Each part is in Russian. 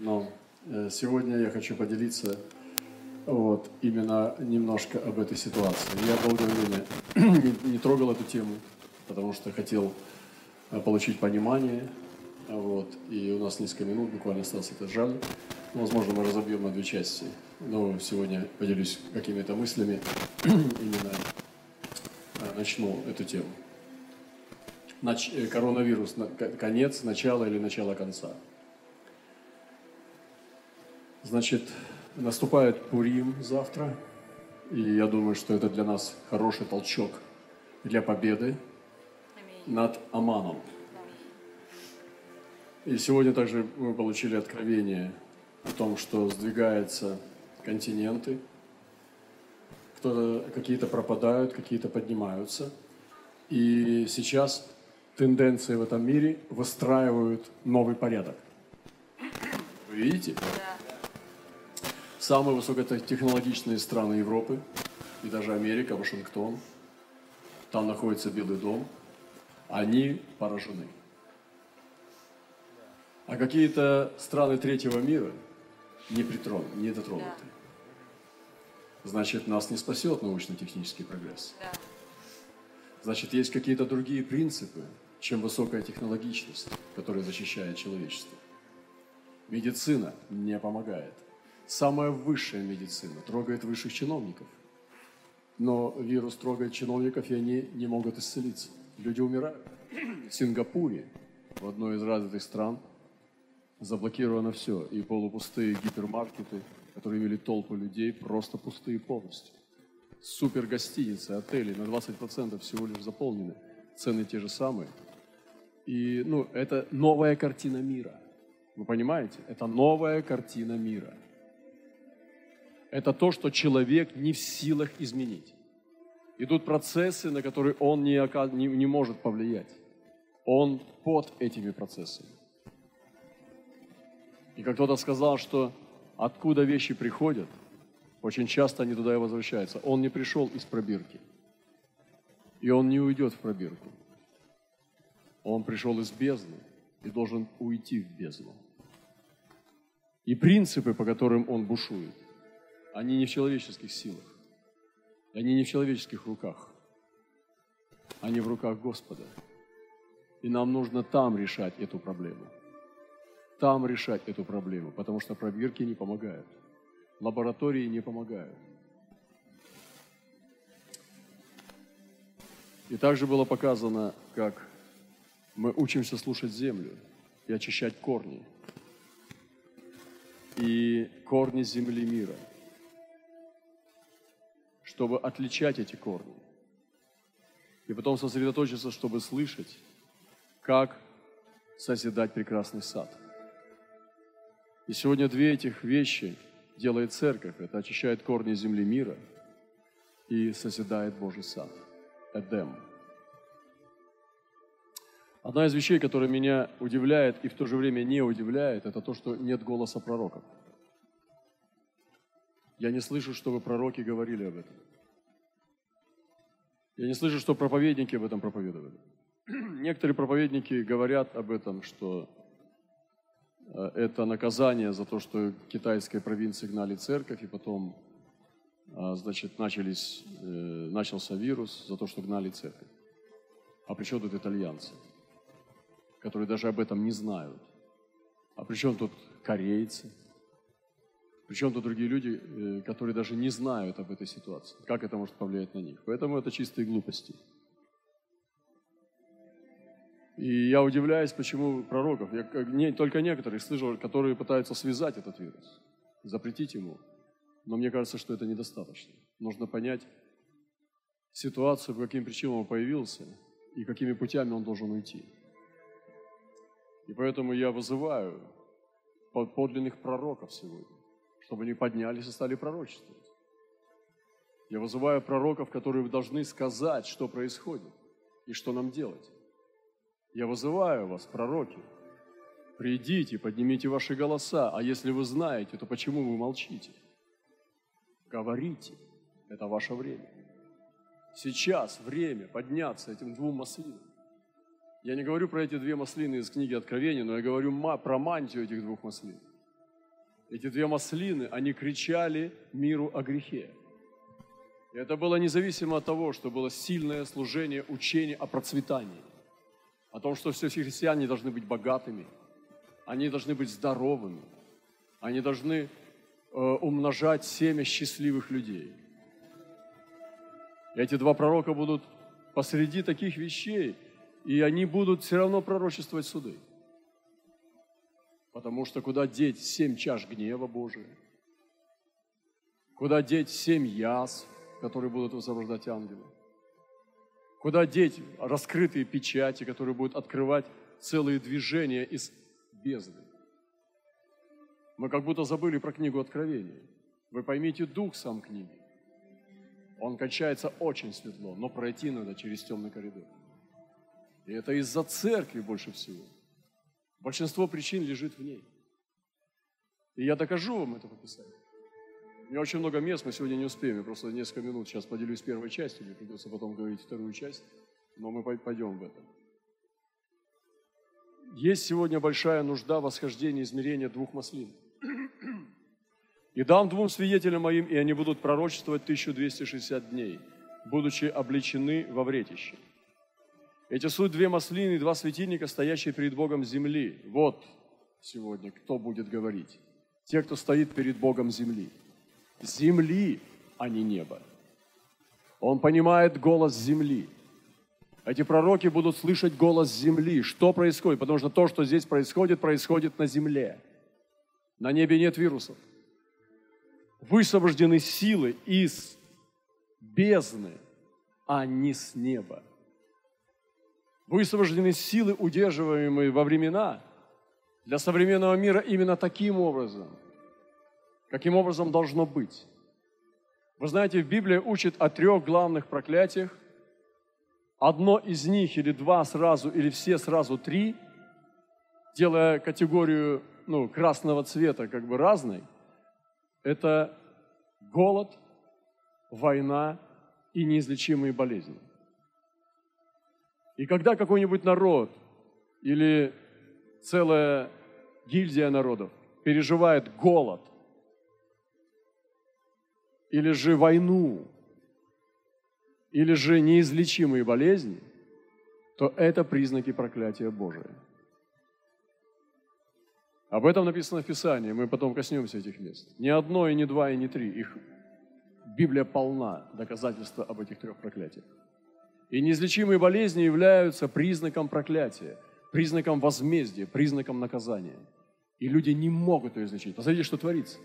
но э, сегодня я хочу поделиться вот, именно немножко об этой ситуации. Я долгое время не, трогал эту тему, потому что хотел э, получить понимание, вот, и у нас несколько минут буквально осталось, это жаль. Ну, возможно, мы разобьем на две части, но сегодня поделюсь какими-то мыслями, именно э, начну эту тему. Нач... Коронавирус, конец, начало или начало конца. Значит, наступает Пурим завтра, и я думаю, что это для нас хороший толчок для победы над Аманом. И сегодня также мы получили откровение о том, что сдвигаются континенты, кто-то, какие-то пропадают, какие-то поднимаются. И сейчас тенденции в этом мире выстраивают новый порядок. Вы видите? Да самые высокотехнологичные страны Европы и даже Америка, Вашингтон, там находится Белый дом, они поражены. А какие-то страны третьего мира не притронуты, не дотронуты. Да. Значит, нас не спасет научно-технический прогресс. Да. Значит, есть какие-то другие принципы, чем высокая технологичность, которая защищает человечество. Медицина не помогает – самая высшая медицина трогает высших чиновников. Но вирус трогает чиновников, и они не могут исцелиться. Люди умирают. В Сингапуре, в одной из развитых стран, заблокировано все. И полупустые гипермаркеты, которые вели толпу людей, просто пустые полностью. Супер гостиницы, отели на 20% всего лишь заполнены. Цены те же самые. И ну, это новая картина мира. Вы понимаете? Это новая картина мира – это то, что человек не в силах изменить. Идут процессы, на которые он не, не, не может повлиять. Он под этими процессами. И как кто-то сказал, что откуда вещи приходят, очень часто они туда и возвращаются. Он не пришел из пробирки. И он не уйдет в пробирку. Он пришел из бездны и должен уйти в бездну. И принципы, по которым он бушует – они не в человеческих силах. Они не в человеческих руках. Они в руках Господа. И нам нужно там решать эту проблему. Там решать эту проблему, потому что пробирки не помогают. Лаборатории не помогают. И также было показано, как мы учимся слушать землю и очищать корни. И корни земли мира – чтобы отличать эти корни. И потом сосредоточиться, чтобы слышать, как созидать прекрасный сад. И сегодня две этих вещи делает церковь. Это очищает корни земли мира и созидает Божий сад. Эдем. Одна из вещей, которая меня удивляет и в то же время не удивляет, это то, что нет голоса пророков. Я не слышу, чтобы пророки говорили об этом. Я не слышу, что проповедники об этом проповедовали. Некоторые проповедники говорят об этом, что э, это наказание за то, что китайской провинции гнали церковь, и потом, э, значит, начались, э, начался вирус за то, что гнали церковь. А при чем тут итальянцы, которые даже об этом не знают? А при чем тут корейцы, причем тут другие люди, э, которые даже не знают об этой ситуации. Как это может повлиять на них? Поэтому это чистые глупости. И я удивляюсь, почему пророков, я не, только некоторых слышал, которые пытаются связать этот вирус, запретить ему. Но мне кажется, что это недостаточно. Нужно понять ситуацию, по каким причинам он появился и какими путями он должен уйти. И поэтому я вызываю подлинных пророков сегодня чтобы они поднялись и стали пророчествовать. Я вызываю пророков, которые должны сказать, что происходит и что нам делать. Я вызываю вас, пророки, придите, поднимите ваши голоса, а если вы знаете, то почему вы молчите? Говорите, это ваше время. Сейчас время подняться этим двум маслинам. Я не говорю про эти две маслины из книги Откровения, но я говорю про мантию этих двух маслин. Эти две маслины, они кричали миру о грехе. И это было независимо от того, что было сильное служение, учение о процветании, о том, что все христиане должны быть богатыми, они должны быть здоровыми, они должны э, умножать семя счастливых людей. И эти два пророка будут посреди таких вещей, и они будут все равно пророчествовать суды. Потому что куда деть семь чаш гнева Божия? Куда деть семь яз, которые будут высвобождать ангелы? Куда деть раскрытые печати, которые будут открывать целые движения из бездны? Мы как будто забыли про книгу Откровения. Вы поймите дух сам книги. Он кончается очень светло, но пройти надо через темный коридор. И это из-за церкви больше всего – Большинство причин лежит в ней. И я докажу вам это подписание. У меня очень много мест, мы сегодня не успеем. Я просто несколько минут сейчас поделюсь первой частью, мне придется потом говорить вторую часть, но мы пойдем в это. Есть сегодня большая нужда в восхождении измерения двух маслин. «И дам двум свидетелям моим, и они будут пророчествовать 1260 дней, будучи обличены во вретище». Эти суть две маслины два светильника, стоящие перед Богом земли. Вот сегодня кто будет говорить. Те, кто стоит перед Богом земли. Земли, а не неба. Он понимает голос земли. Эти пророки будут слышать голос земли. Что происходит? Потому что то, что здесь происходит, происходит на земле. На небе нет вирусов. Высвобождены силы из бездны, а не с неба высвобождены силы, удерживаемые во времена, для современного мира именно таким образом, каким образом должно быть. Вы знаете, в Библии учит о трех главных проклятиях. Одно из них или два сразу, или все сразу три, делая категорию ну, красного цвета как бы разной, это голод, война и неизлечимые болезни. И когда какой-нибудь народ или целая гильдия народов переживает голод или же войну, или же неизлечимые болезни, то это признаки проклятия Божия. Об этом написано в Писании, мы потом коснемся этих мест. Не одно, и не два, и не три. Их Библия полна доказательства об этих трех проклятиях. И неизлечимые болезни являются признаком проклятия, признаком возмездия, признаком наказания. И люди не могут ее излечить. Посмотрите, что творится.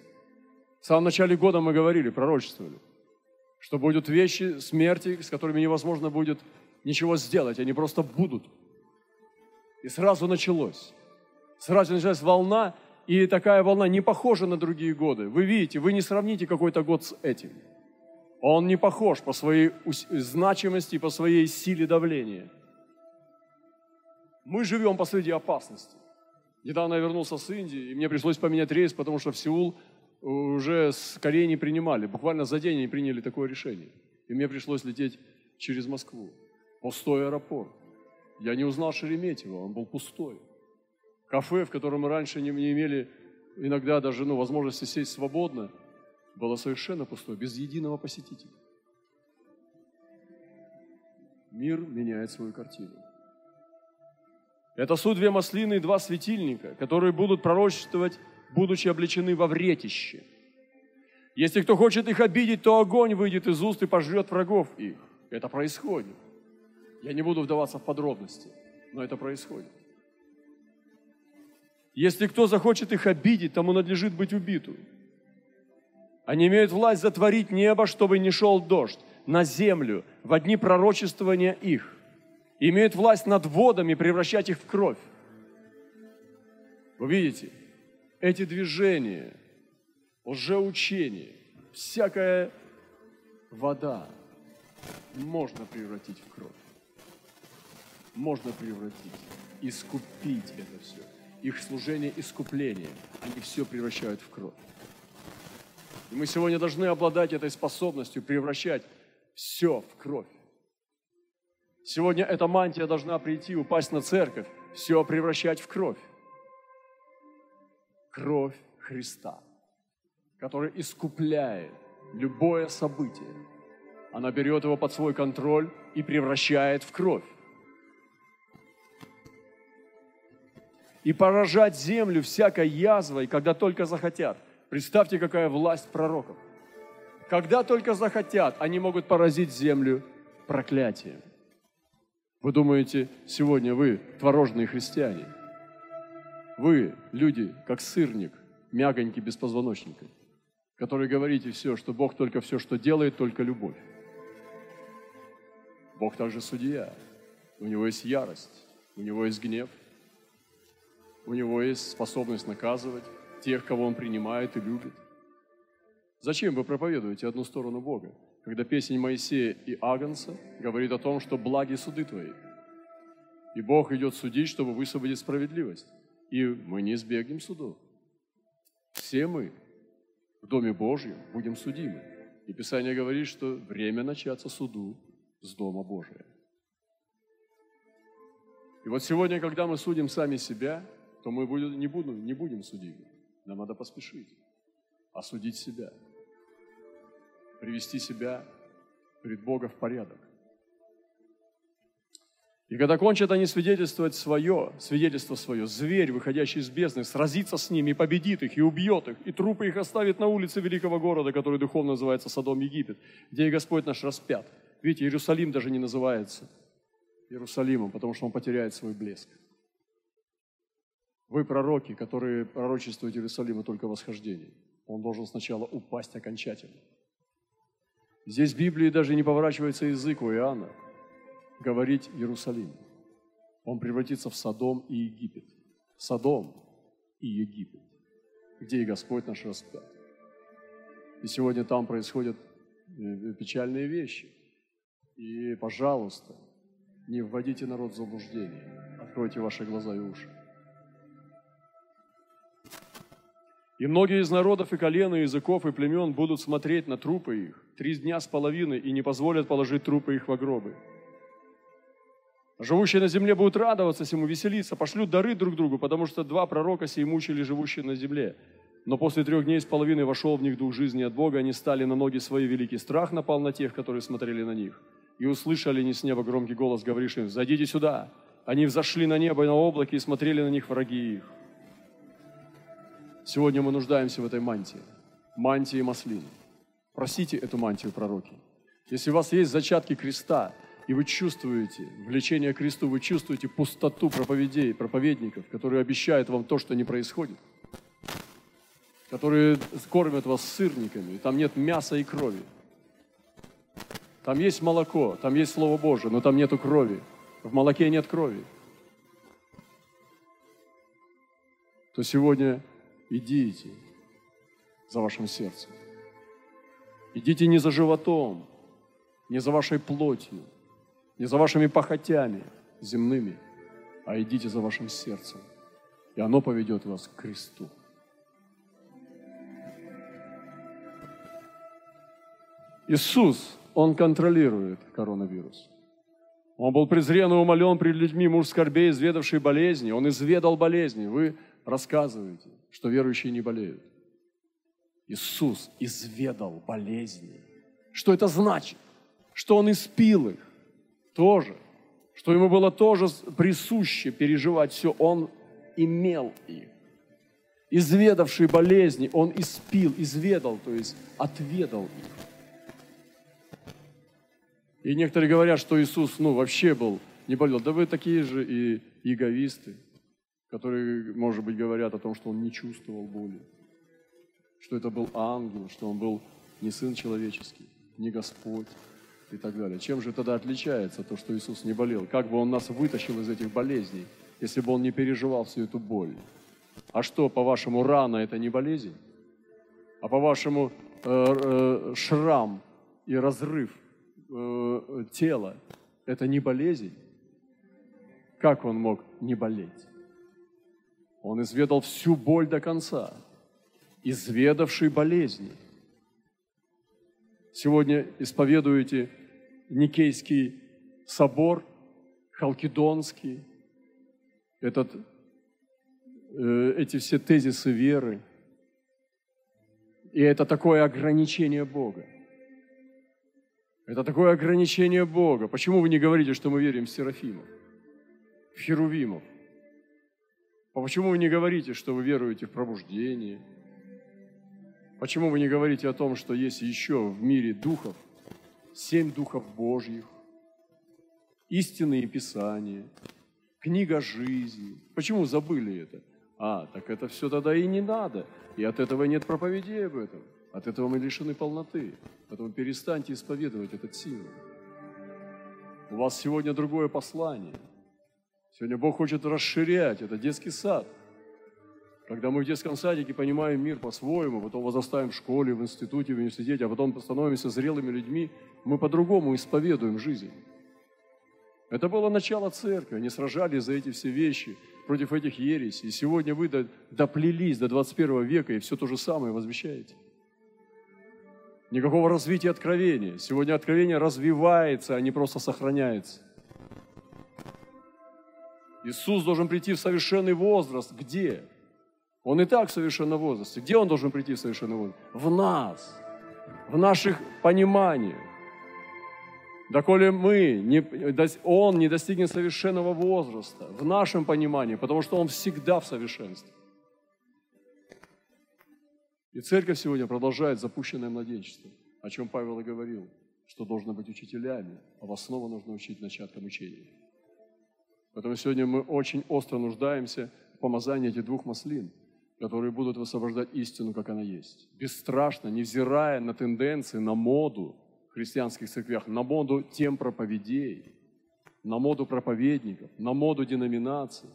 В самом начале года мы говорили, пророчествовали, что будут вещи смерти, с которыми невозможно будет ничего сделать, они просто будут. И сразу началось. Сразу началась волна, и такая волна не похожа на другие годы. Вы видите, вы не сравните какой-то год с этим – он не похож по своей значимости, по своей силе давления. Мы живем посреди опасности. Недавно я вернулся с Индии, и мне пришлось поменять рейс, потому что в Сеул уже скорее не принимали. Буквально за день они приняли такое решение. И мне пришлось лететь через Москву. Пустой аэропорт. Я не узнал Шереметьево, он был пустой. Кафе, в котором мы раньше не, не имели иногда даже ну, возможности сесть свободно – было совершенно пустое, без единого посетителя. Мир меняет свою картину. Это суть две маслины и два светильника, которые будут пророчествовать, будучи облечены во вретище. Если кто хочет их обидеть, то огонь выйдет из уст и пожрет врагов их. Это происходит. Я не буду вдаваться в подробности, но это происходит. Если кто захочет их обидеть, тому надлежит быть убитым. Они имеют власть затворить небо, чтобы не шел дождь, на землю, в одни пророчествования их. имеют власть над водами, превращать их в кровь. Вы видите, эти движения, лжеучение, всякая вода можно превратить в кровь. Можно превратить, искупить это все. Их служение искупления, они все превращают в кровь. И мы сегодня должны обладать этой способностью превращать все в кровь. Сегодня эта мантия должна прийти, упасть на церковь, все превращать в кровь. Кровь Христа. которая искупляет любое событие. Она берет его под свой контроль и превращает в кровь. И поражать землю всякой язвой, когда только захотят. Представьте, какая власть пророков. Когда только захотят, они могут поразить землю проклятием. Вы думаете, сегодня вы творожные христиане? Вы, люди, как сырник, мягонький, без позвоночника, который говорите все, что Бог только все, что делает, только любовь. Бог также судья. У него есть ярость, у него есть гнев, у него есть способность наказывать тех, кого он принимает и любит. Зачем вы проповедуете одну сторону Бога? когда песень Моисея и Агнца говорит о том, что благи суды твои. И Бог идет судить, чтобы высвободить справедливость. И мы не избегнем суду. Все мы в Доме Божьем будем судимы. И Писание говорит, что время начаться суду с Дома Божия. И вот сегодня, когда мы судим сами себя, то мы не будем судимы. Нам надо поспешить, осудить себя – привести себя перед Богом в порядок. И когда кончат они свидетельствовать свое, свидетельство свое, зверь, выходящий из бездны, сразится с ними, победит их и убьет их, и трупы их оставит на улице великого города, который духовно называется Содом Египет, где и Господь наш распят. Видите, Иерусалим даже не называется Иерусалимом, потому что он потеряет свой блеск. Вы пророки, которые пророчествуют Иерусалиму только восхождение. Он должен сначала упасть окончательно. Здесь в Библии даже не поворачивается язык у Иоанна говорить Иерусалим. Он превратится в Содом и Египет. Содом и Египет, где и Господь наш распят. И сегодня там происходят э, печальные вещи. И, пожалуйста, не вводите народ в заблуждение. Откройте ваши глаза и уши. И многие из народов и колен, и языков, и племен будут смотреть на трупы их три дня с половиной и не позволят положить трупы их во гробы. Живущие на земле будут радоваться всему, веселиться, пошлют дары друг другу, потому что два пророка сей мучили живущие на земле. Но после трех дней с половиной вошел в них дух жизни от Бога, они стали на ноги свои, великий страх напал на тех, которые смотрели на них. И услышали они с неба громкий голос, говоривший им, «Зайдите сюда!» Они взошли на небо и на облаке и смотрели на них враги их. Сегодня мы нуждаемся в этой мантии, мантии маслины. Просите эту мантию пророки. Если у вас есть зачатки креста, и вы чувствуете влечение к кресту, вы чувствуете пустоту проповедей, проповедников, которые обещают вам то, что не происходит, которые кормят вас сырниками, там нет мяса и крови. Там есть молоко, там есть Слово Божие, но там нету крови. В молоке нет крови. То сегодня идите за вашим сердцем. Идите не за животом, не за вашей плотью, не за вашими похотями земными, а идите за вашим сердцем. И оно поведет вас к кресту. Иисус, Он контролирует коронавирус. Он был презрен и умолен пред людьми, муж скорбей, изведавший болезни. Он изведал болезни. Вы рассказываете, что верующие не болеют. Иисус изведал болезни. Что это значит? Что Он испил их тоже. Что Ему было тоже присуще переживать все. Он имел их. Изведавший болезни, Он испил, изведал, то есть отведал их. И некоторые говорят, что Иисус, ну, вообще был, не болел. Да вы такие же и эгоисты которые, может быть, говорят о том, что он не чувствовал боли, что это был ангел, что он был не сын человеческий, не Господь и так далее. Чем же тогда отличается то, что Иисус не болел? Как бы Он нас вытащил из этих болезней, если бы Он не переживал всю эту боль? А что, по-вашему, рана – это не болезнь? А по-вашему, э, э, шрам и разрыв э, тела – это не болезнь? Как Он мог не болеть? Он изведал всю боль до конца, изведавший болезни. Сегодня исповедуете Никейский собор, Халкидонский, этот, э, эти все тезисы веры. И это такое ограничение Бога. Это такое ограничение Бога. Почему вы не говорите, что мы верим в Серафимов, в Херувимов? А почему вы не говорите, что вы веруете в пробуждение? Почему вы не говорите о том, что есть еще в мире духов, семь духов Божьих, истинные писания, книга жизни? Почему забыли это? А, так это все тогда и не надо. И от этого нет проповеди об этом. От этого мы лишены полноты. Поэтому перестаньте исповедовать этот символ. У вас сегодня другое послание. Сегодня Бог хочет расширять. Это детский сад. Когда мы в детском садике понимаем мир по-своему, потом возрастаем в школе, в институте, в университете, а потом становимся зрелыми людьми, мы по-другому исповедуем жизнь. Это было начало церкви. Они сражались за эти все вещи, против этих ересей. И сегодня вы доплелись до 21 века и все то же самое возвещаете. Никакого развития откровения. Сегодня откровение развивается, а не просто сохраняется. Иисус должен прийти в совершенный возраст. Где? Он и так в совершенном возрасте. Где он должен прийти в совершенный возраст? В нас, в наших пониманиях. Доколе мы, не, он не достигнет совершенного возраста в нашем понимании, потому что он всегда в совершенстве. И церковь сегодня продолжает запущенное младенчество, о чем Павел и говорил, что должно быть учителями, а в основу нужно учить начаткам учения. Поэтому сегодня мы очень остро нуждаемся в помазании этих двух маслин, которые будут высвобождать истину, как она есть. Бесстрашно, невзирая на тенденции, на моду, христианских церквях, на моду тем проповедей, на моду проповедников, на моду деноминаций.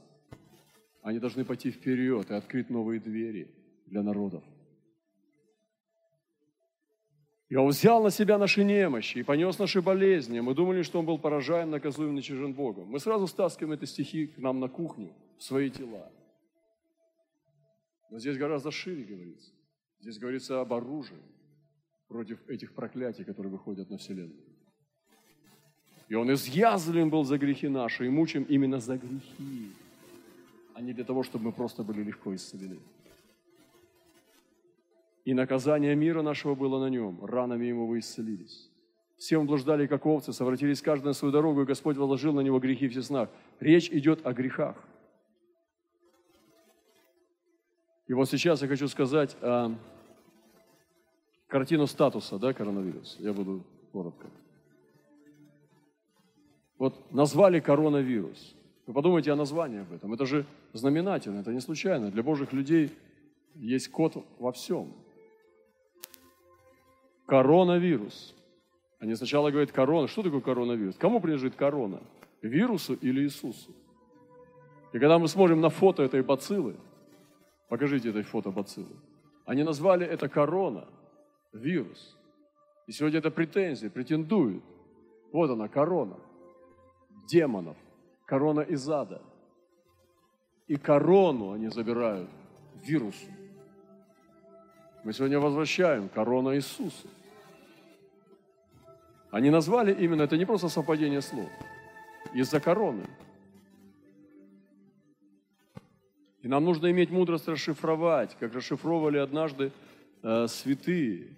Они должны пойти вперед и открыть новые двери для народов. И он взял на себя наши немощи и понес наши болезни. Мы думали, что он был поражаем, наказуем, начижен Богом. Мы сразу стаскиваем эти стихи к нам на кухню, в свои тела. Но здесь гораздо шире говорится. Здесь говорится об оружии против этих проклятий, которые выходят на Вселенную. И Он изъязвлен был за грехи наши и мучим именно за грехи, а не для того, чтобы мы просто были легко исцелены. И наказание мира нашего было на нем, ранами ему вы исцелились. Все мы блуждали, как овцы, совратились каждый на свою дорогу, и Господь возложил на него грехи в снах. Речь идет о грехах. И вот сейчас я хочу сказать о картину статуса, да, коронавирус. Я буду коротко. Вот назвали коронавирус. Вы подумайте о названии об этом. Это же знаменательно, это не случайно. Для Божьих людей есть код во всем. Коронавирус. Они сначала говорят корона. Что такое коронавирус? Кому принадлежит корона? Вирусу или Иисусу? И когда мы смотрим на фото этой бациллы, покажите этой фото бациллы, они назвали это корона – вирус. И сегодня это претензии, претендуют. Вот она, корона демонов, корона из ада. И корону они забирают вирусу. Мы сегодня возвращаем корона Иисуса. Они назвали именно, это не просто совпадение слов, из-за короны. И нам нужно иметь мудрость расшифровать, как расшифровывали однажды э, святые.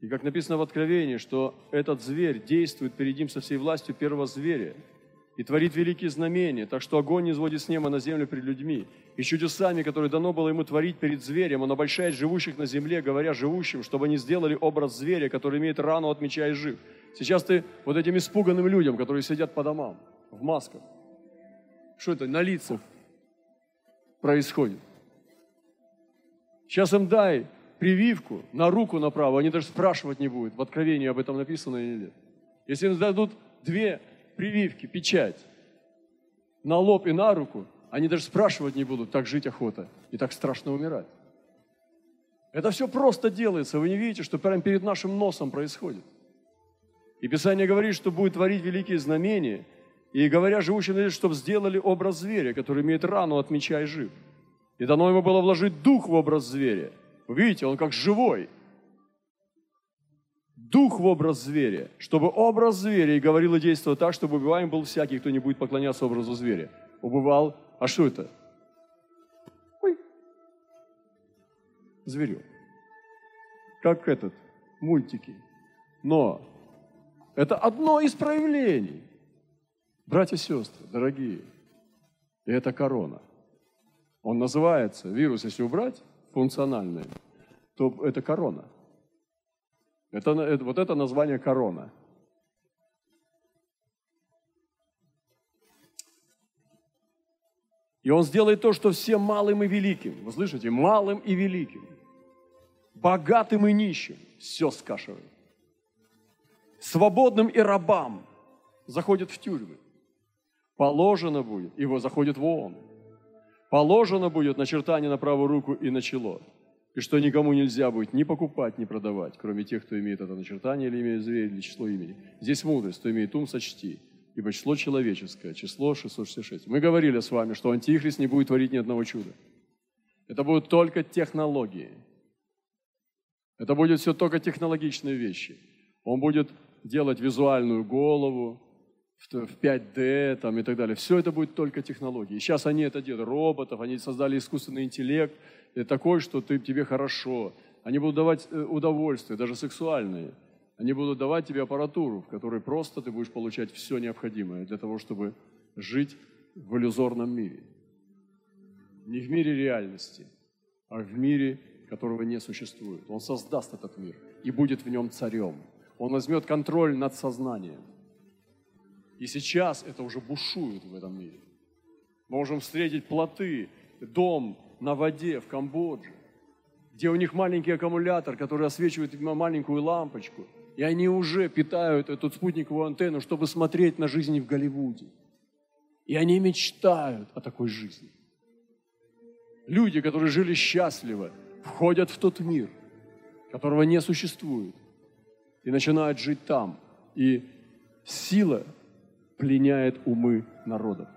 И как написано в Откровении, что этот зверь действует перед ним со всей властью первого зверя и творит великие знамения, так что огонь не изводит с неба на землю перед людьми. И чудесами, которые дано было ему творить перед зверем, он обольщает живущих на земле, говоря живущим, чтобы они сделали образ зверя, который имеет рану от меча и жив. Сейчас ты вот этим испуганным людям, которые сидят по домам, в масках, что это на лицах происходит? Сейчас им дай прививку на руку направо, они даже спрашивать не будут, в Откровении об этом написано или нет. Если им дадут две прививки, печать на лоб и на руку, они даже спрашивать не будут, так жить охота и так страшно умирать. Это все просто делается, вы не видите, что прямо перед нашим носом происходит. И Писание говорит, что будет творить великие знамения, и говоря живущим на чтобы сделали образ зверя, который имеет рану от меча и жив. И дано ему было вложить дух в образ зверя, вы видите, он как живой. Дух в образ зверя, чтобы образ зверя и говорил и действовал так, чтобы убиваем был всякий, кто не будет поклоняться образу зверя. Убывал, а что это? Ой, зверек. как этот, мультики. Но это одно из проявлений. Братья и сестры, дорогие, и это корона. Он называется, вирус, если убрать, функциональный, то это корона. Это, это, вот это название корона. И он сделает то, что всем малым и великим, вы слышите, малым и великим, богатым и нищим, все скашивает. Свободным и рабам заходят в тюрьмы. Положено будет, его заходит в ООН. Положено будет начертание на правую руку и на чело. И что никому нельзя будет ни покупать, ни продавать, кроме тех, кто имеет это начертание или имеет зверь, или число имени. Здесь мудрость, кто имеет ум, сочти ибо число человеческое, число 666. Мы говорили с вами, что Антихрист не будет творить ни одного чуда. Это будут только технологии. Это будет все только технологичные вещи. Он будет делать визуальную голову в 5D там, и так далее. Все это будет только технологии. сейчас они это делают, роботов, они создали искусственный интеллект, и такой, что ты, тебе хорошо. Они будут давать э, удовольствие, даже сексуальные. Они будут давать тебе аппаратуру, в которой просто ты будешь получать все необходимое для того, чтобы жить в иллюзорном мире. Не в мире реальности, а в мире, которого не существует. Он создаст этот мир и будет в нем царем. Он возьмет контроль над сознанием. И сейчас это уже бушует в этом мире. Мы можем встретить плоты, дом на воде в Камбодже, где у них маленький аккумулятор, который освечивает маленькую лампочку – и они уже питают эту спутниковую антенну, чтобы смотреть на жизнь в Голливуде. И они мечтают о такой жизни. Люди, которые жили счастливо, входят в тот мир, которого не существует, и начинают жить там. И сила пленяет умы народов.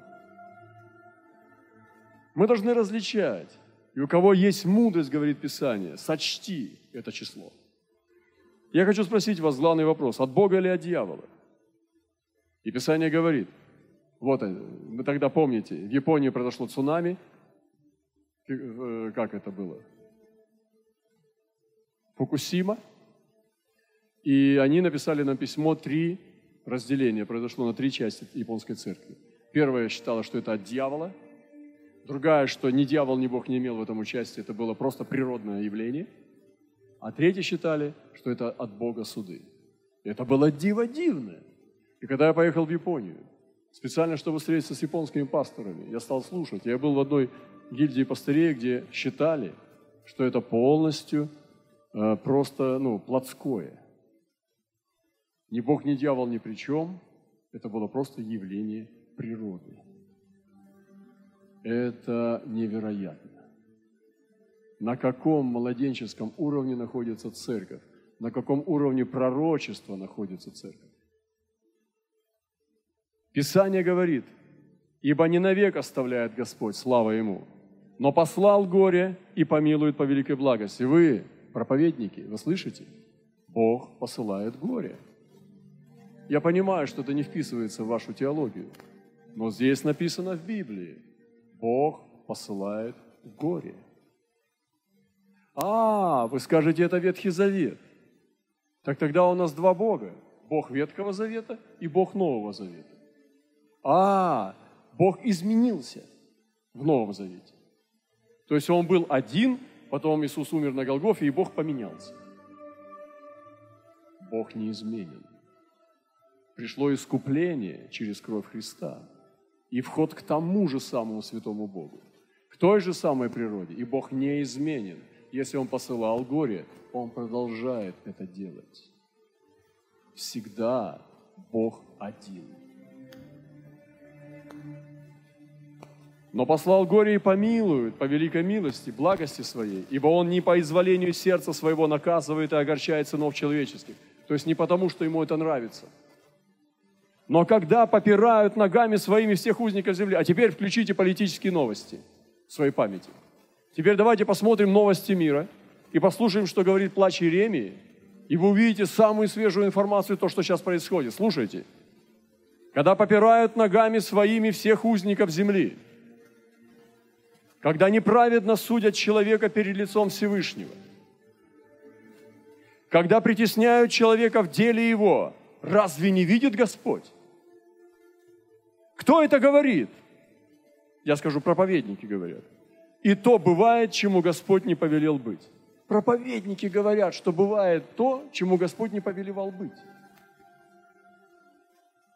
Мы должны различать. И у кого есть мудрость, говорит Писание, сочти это число – я хочу спросить вас главный вопрос, от Бога или от дьявола? И Писание говорит, вот, э, вы тогда помните, в Японии произошло цунами, э, как это было? Фукусима. И они написали нам письмо, три разделения произошло на три части японской церкви. Первая считала, что это от дьявола. Другая, что ни дьявол, ни Бог не имел в этом участия, это было просто природное явление – а третьи считали, что это от Бога суды. Это было диво дивное. И когда я поехал в Японию, специально, чтобы встретиться с японскими пасторами, я стал слушать. Я был в одной гильдии пастырей, где считали, что это полностью э, просто, ну, плотское. Ни Бог, ни дьявол ни при чем. Это было просто явление природы. Это невероятно на каком младенческом уровне находится церковь, на каком уровне пророчества находится церковь. Писание говорит, ибо не навек оставляет Господь, слава Ему, но послал горе и помилует по великой благости. Вы, проповедники, вы слышите? Бог посылает горе. Я понимаю, что это не вписывается в вашу теологию, но здесь написано в Библии, Бог посылает горе. А, вы скажете, это Ветхий Завет. Так тогда у нас два Бога. Бог Ветхого Завета и Бог Нового Завета. А, Бог изменился в Новом Завете. То есть Он был один, потом Иисус умер на Голгофе, и Бог поменялся. Бог неизменен. Пришло искупление через кровь Христа и вход к тому же самому святому Богу, к той же самой природе, и Бог неизменен – если Он посылал горе, Он продолжает это делать. Всегда Бог один. Но послал горе и помилует по великой милости, благости своей, ибо Он не по изволению сердца своего наказывает и огорчает сынов человеческих. То есть не потому, что Ему это нравится. Но когда попирают ногами своими всех узников земли, а теперь включите политические новости в своей памяти – Теперь давайте посмотрим новости мира и послушаем, что говорит плач Иеремии, и вы увидите самую свежую информацию, то, что сейчас происходит. Слушайте. Когда попирают ногами своими всех узников земли, когда неправедно судят человека перед лицом Всевышнего, когда притесняют человека в деле его, разве не видит Господь? Кто это говорит? Я скажу, проповедники говорят. И то бывает, чему Господь не повелел быть. Проповедники говорят, что бывает то, чему Господь не повелевал быть.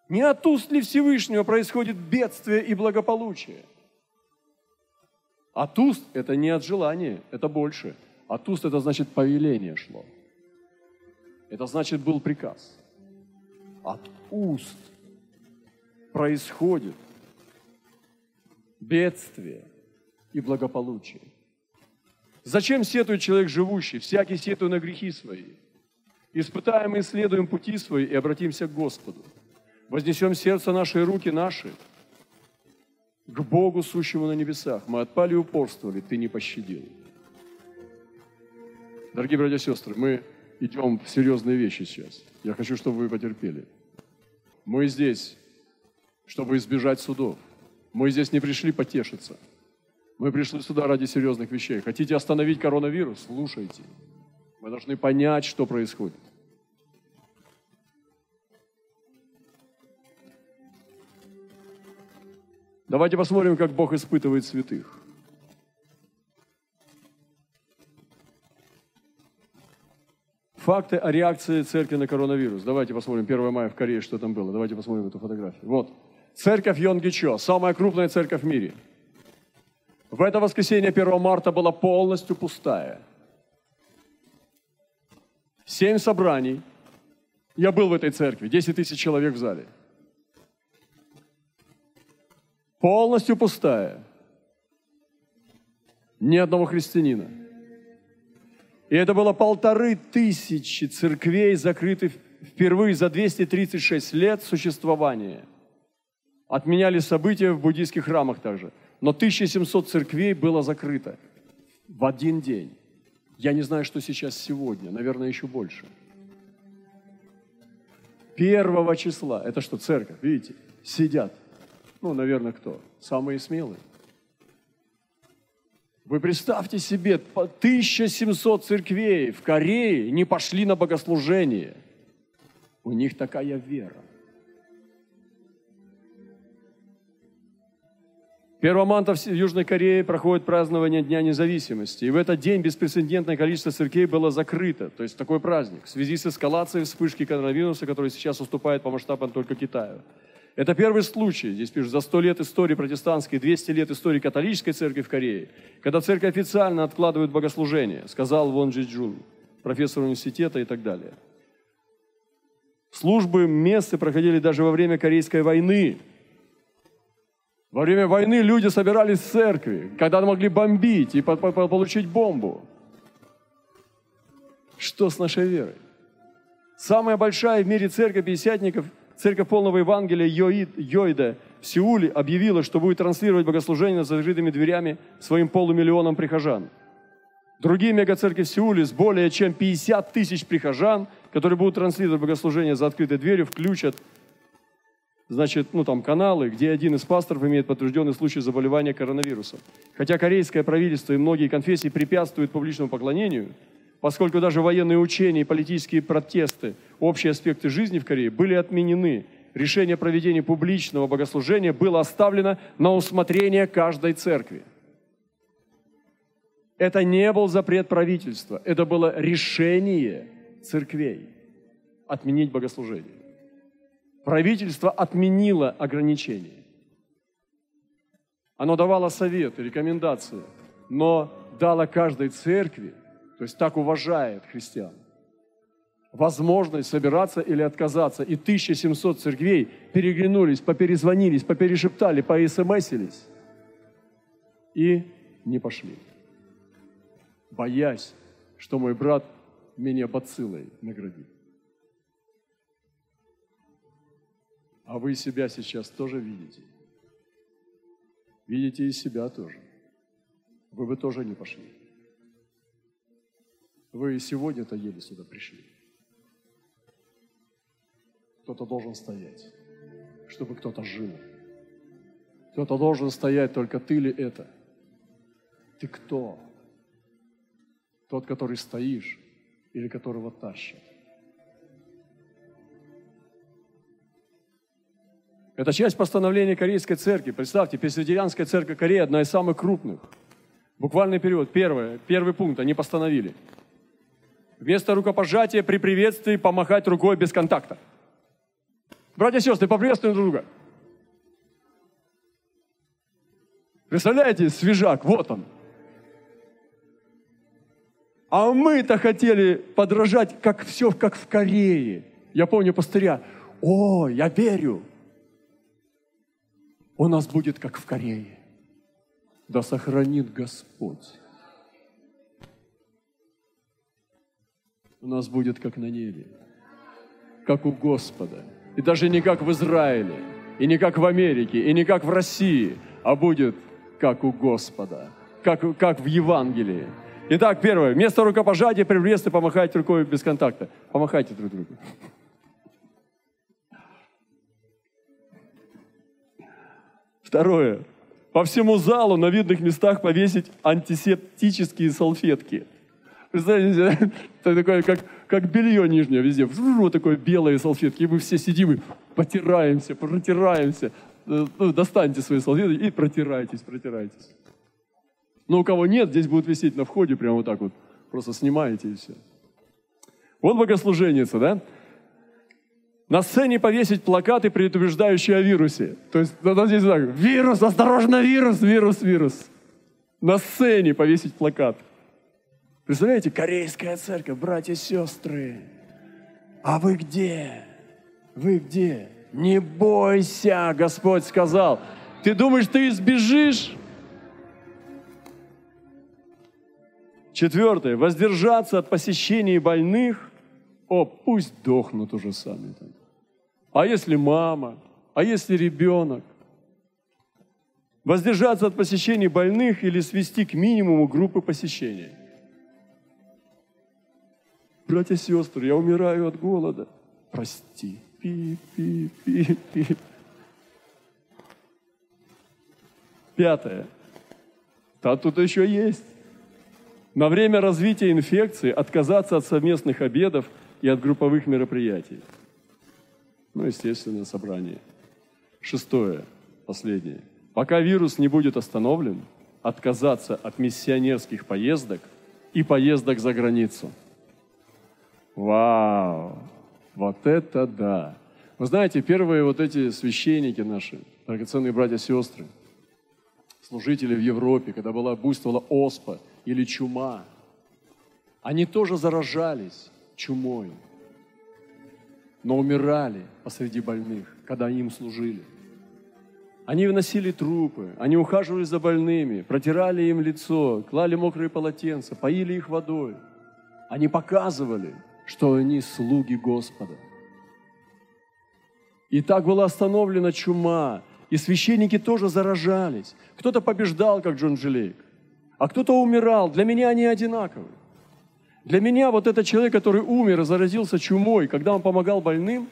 Не от уст ли Всевышнего происходит бедствие и благополучие? От уст – это не от желания, это больше. От уст – это значит повеление шло. Это значит был приказ. От уст происходит бедствие и благополучие. Зачем сетует человек живущий? Всякий сетует на грехи свои. Испытаем и исследуем пути свои и обратимся к Господу. Вознесем сердце наши и руки наши к Богу, сущему на небесах. Мы отпали и упорствовали, Ты не пощадил. Дорогие братья и сестры, мы идем в серьезные вещи сейчас. Я хочу, чтобы вы потерпели. Мы здесь, чтобы избежать судов. Мы здесь не пришли потешиться. Мы пришли сюда ради серьезных вещей. Хотите остановить коронавирус? Слушайте. Мы должны понять, что происходит. Давайте посмотрим, как Бог испытывает святых. Факты о реакции церкви на коронавирус. Давайте посмотрим 1 мая в Корее, что там было. Давайте посмотрим эту фотографию. Вот. Церковь Йонгичо, самая крупная церковь в мире. В это воскресенье 1 марта была полностью пустая. Семь собраний. Я был в этой церкви, 10 тысяч человек в зале. Полностью пустая. Ни одного христианина. И это было полторы тысячи церквей, закрытых впервые за 236 лет существования. Отменяли события в буддийских храмах также. Но 1700 церквей было закрыто в один день. Я не знаю, что сейчас сегодня, наверное, еще больше. Первого числа, это что, церковь, видите, сидят. Ну, наверное, кто? Самые смелые. Вы представьте себе, 1700 церквей в Корее не пошли на богослужение. У них такая вера. 1 марта в Южной Корее проходит празднование Дня независимости. И в этот день беспрецедентное количество церквей было закрыто. То есть такой праздник в связи с эскалацией вспышки коронавируса, который сейчас уступает по масштабам только Китаю. Это первый случай, здесь пишут, за сто лет истории протестантской, 200 лет истории католической церкви в Корее, когда церковь официально откладывает богослужение, сказал Вон Джи Джун, профессор университета и так далее. Службы мессы проходили даже во время Корейской войны. Во время войны люди собирались в церкви, когда могли бомбить и получить бомбу. Что с нашей верой? Самая большая в мире церковь пятидесятников – Церковь полного Евангелия Йоида в Сеуле объявила, что будет транслировать богослужение за закрытыми дверями своим полумиллионам прихожан. Другие мегацеркви в Сеуле с более чем 50 тысяч прихожан, которые будут транслировать богослужение за открытой дверью, включат значит, ну, там, каналы, где один из пасторов имеет подтвержденный случай заболевания коронавирусом. Хотя корейское правительство и многие конфессии препятствуют публичному поклонению – поскольку даже военные учения и политические протесты, общие аспекты жизни в Корее были отменены. Решение проведения публичного богослужения было оставлено на усмотрение каждой церкви. Это не был запрет правительства, это было решение церквей отменить богослужение. Правительство отменило ограничения. Оно давало советы, рекомендации, но дало каждой церкви то есть так уважает христиан. Возможность собираться или отказаться. И 1700 церквей переглянулись, поперезвонились, поперешептали, поэсэмэсились и не пошли. Боясь, что мой брат меня бациллой наградит. А вы себя сейчас тоже видите. Видите и себя тоже. Вы бы тоже не пошли. Вы сегодня-то еле сюда пришли. Кто-то должен стоять, чтобы кто-то жил. Кто-то должен стоять, только ты ли это? Ты кто? Тот, который стоишь, или которого тащат. Это часть постановления Корейской церкви. Представьте, Пресвитерианская церковь Кореи одна из самых крупных. Буквальный период. Первое, первый пункт они постановили. Вместо рукопожатия при приветствии помахать рукой без контакта. Братья и сестры, поприветствуем друг друга. Представляете, свежак, вот он. А мы-то хотели подражать, как все, как в Корее. Я помню пастыря. О, я верю. У нас будет, как в Корее. Да сохранит Господь. У нас будет, как на небе. Как у Господа. И даже не как в Израиле, и не как в Америке, и не как в России, а будет как у Господа, как, как в Евангелии. Итак, первое. Вместо рукопожатия при приветствии помахайте рукой без контакта. Помахайте друг другу. Второе. По всему залу на видных местах повесить антисептические салфетки. Представляете, это такое, как, как белье нижнее везде. Вот такое белые салфетки. И мы все сидим и потираемся, протираемся. Э, ну, достаньте свои салфетки и протирайтесь, протирайтесь. Но у кого нет, здесь будут висеть на входе, прямо вот так вот. Просто снимаете и все. Вот богослуженница, да? На сцене повесить плакаты, предупреждающие о вирусе. То есть надо здесь так, вирус, осторожно, вирус, вирус, вирус. На сцене повесить плакат. Представляете, корейская церковь, братья и сестры. А вы где? Вы где? Не бойся, Господь сказал. Ты думаешь, ты избежишь? Четвертое. Воздержаться от посещений больных. О, пусть дохнут уже сами. А если мама? А если ребенок? Воздержаться от посещений больных или свести к минимуму группы посещения. Братья и сестры, я умираю от голода. Прости. Пи, пи, пи, пи. Пятое. Да тут еще есть. На время развития инфекции отказаться от совместных обедов и от групповых мероприятий. Ну, естественно, собрание. Шестое, последнее. Пока вирус не будет остановлен, отказаться от миссионерских поездок и поездок за границу. Вау! Вот это да! Вы знаете, первые вот эти священники наши, драгоценные братья и сестры, служители в Европе, когда была буйствовала оспа или чума, они тоже заражались чумой, но умирали посреди больных, когда им служили. Они выносили трупы, они ухаживали за больными, протирали им лицо, клали мокрые полотенца, поили их водой. Они показывали, что они слуги Господа. И так была остановлена чума, и священники тоже заражались. Кто-то побеждал, как Джон Джилейк, а кто-то умирал. Для меня они одинаковы. Для меня вот этот человек, который умер и заразился чумой, когда он помогал больным,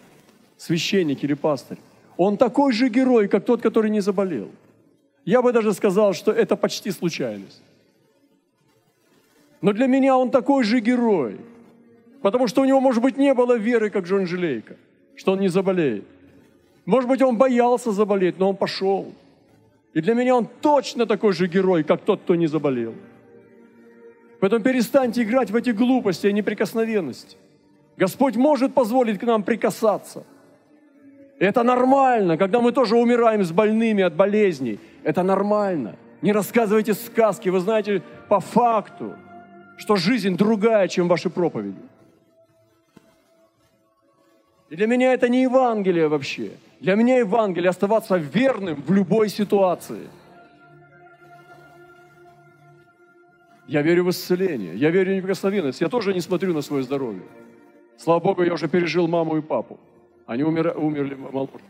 священник или пастырь, он такой же герой, как тот, который не заболел. Я бы даже сказал, что это почти случайность. Но для меня он такой же герой, потому что у него, может быть, не было веры, как Джон Джилейка, что он не заболеет. Может быть, он боялся заболеть, но он пошел. И для меня он точно такой же герой, как тот, кто не заболел. Поэтому перестаньте играть в эти глупости и неприкосновенности. Господь может позволить к нам прикасаться. Это нормально, когда мы тоже умираем с больными от болезней. Это нормально. Не рассказывайте сказки. Вы знаете по факту, что жизнь другая, чем ваши проповеди. И для меня это не Евангелие вообще. Для меня Евангелие оставаться верным в любой ситуации. Я верю в исцеление, я верю в неприкосновенность, я тоже не смотрю на свое здоровье. Слава Богу, я уже пережил маму и папу. Они умер, умерли молодые.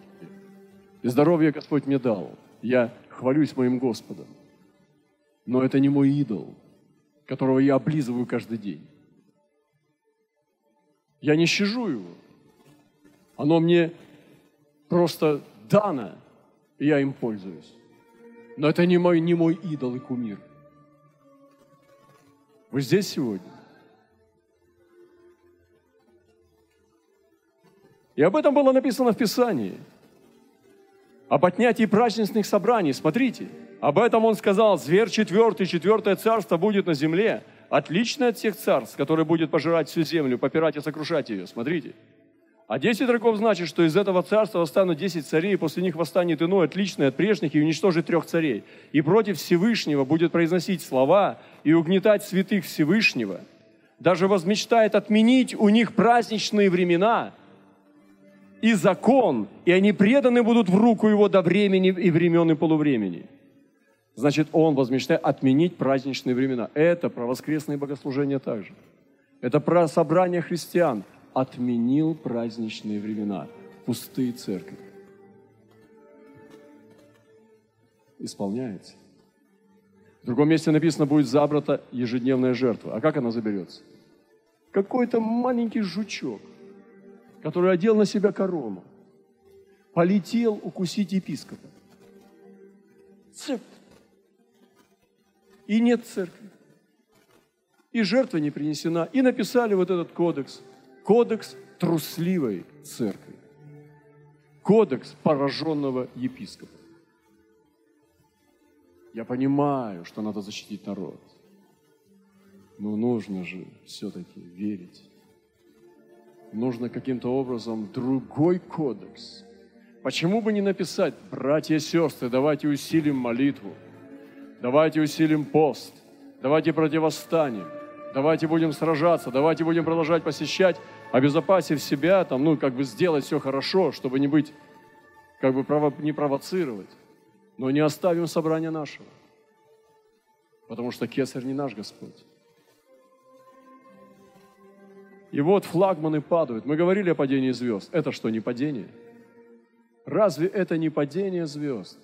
И здоровье Господь мне дал. Я хвалюсь моим Господом. Но это не мой идол, которого я облизываю каждый день. Я не щажу его. Оно мне просто дано, и я им пользуюсь. Но это не мой, не мой идол и кумир. Вы здесь сегодня? И об этом было написано в Писании. Об отнятии праздничных собраний. Смотрите, об этом он сказал, зверь четвертый, четвертое царство будет на земле, отличное от всех царств, которое будет пожирать всю землю, попирать и сокрушать ее. Смотрите. А десять рогов значит, что из этого царства восстанут десять царей, и после них восстанет иной, отличный от прежних, и уничтожит трех царей. И против Всевышнего будет произносить слова и угнетать святых Всевышнего. Даже возмечтает отменить у них праздничные времена и закон, и они преданы будут в руку его до времени и времен и полувремени. Значит, он возмечтает отменить праздничные времена. Это про воскресные богослужения также. Это про собрание христиан – отменил праздничные времена, пустые церкви. Исполняется. В другом месте написано, будет забрата ежедневная жертва. А как она заберется? Какой-то маленький жучок, который одел на себя корону, полетел укусить епископа. Цеп. И нет церкви. И жертва не принесена. И написали вот этот кодекс – Кодекс трусливой церкви. Кодекс пораженного епископа. Я понимаю, что надо защитить народ. Но нужно же все-таки верить. Нужно каким-то образом другой кодекс. Почему бы не написать, братья и сестры, давайте усилим молитву, давайте усилим пост, давайте противостанем, давайте будем сражаться, давайте будем продолжать посещать обезопасив себя, там, ну, как бы сделать все хорошо, чтобы не быть, как бы прово, не провоцировать, но не оставим собрание нашего. Потому что кесарь не наш Господь. И вот флагманы падают. Мы говорили о падении звезд. Это что, не падение? Разве это не падение звезд?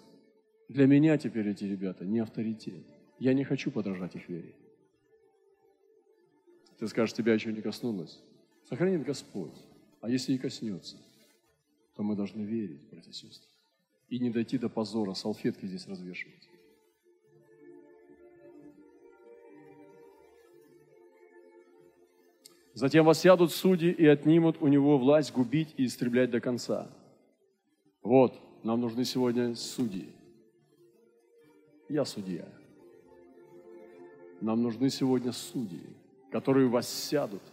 Для меня теперь эти ребята не авторитет. Я не хочу подражать их вере. Ты скажешь, тебя еще не коснулось. Сохранит Господь. А если и коснется, то мы должны верить, братья и сестры. И не дойти до позора, салфетки здесь развешивать. Затем воссядут судьи и отнимут у него власть губить и истреблять до конца. Вот, нам нужны сегодня судьи. Я судья. Нам нужны сегодня судьи, которые воссядут –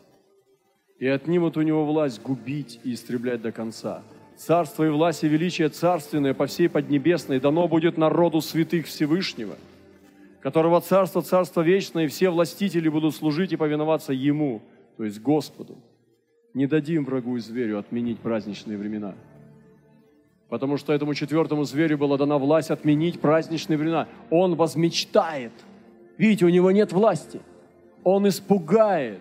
и отнимут у него власть губить и истреблять до конца. Царство и власть и величие царственное по всей Поднебесной дано будет народу святых Всевышнего, которого царство, царство вечное, и все властители будут служить и повиноваться Ему, то есть Господу. Не дадим врагу и зверю отменить праздничные времена. Потому что этому четвертому зверю была дана власть отменить праздничные времена. Он возмечтает. Видите, у него нет власти. Он испугает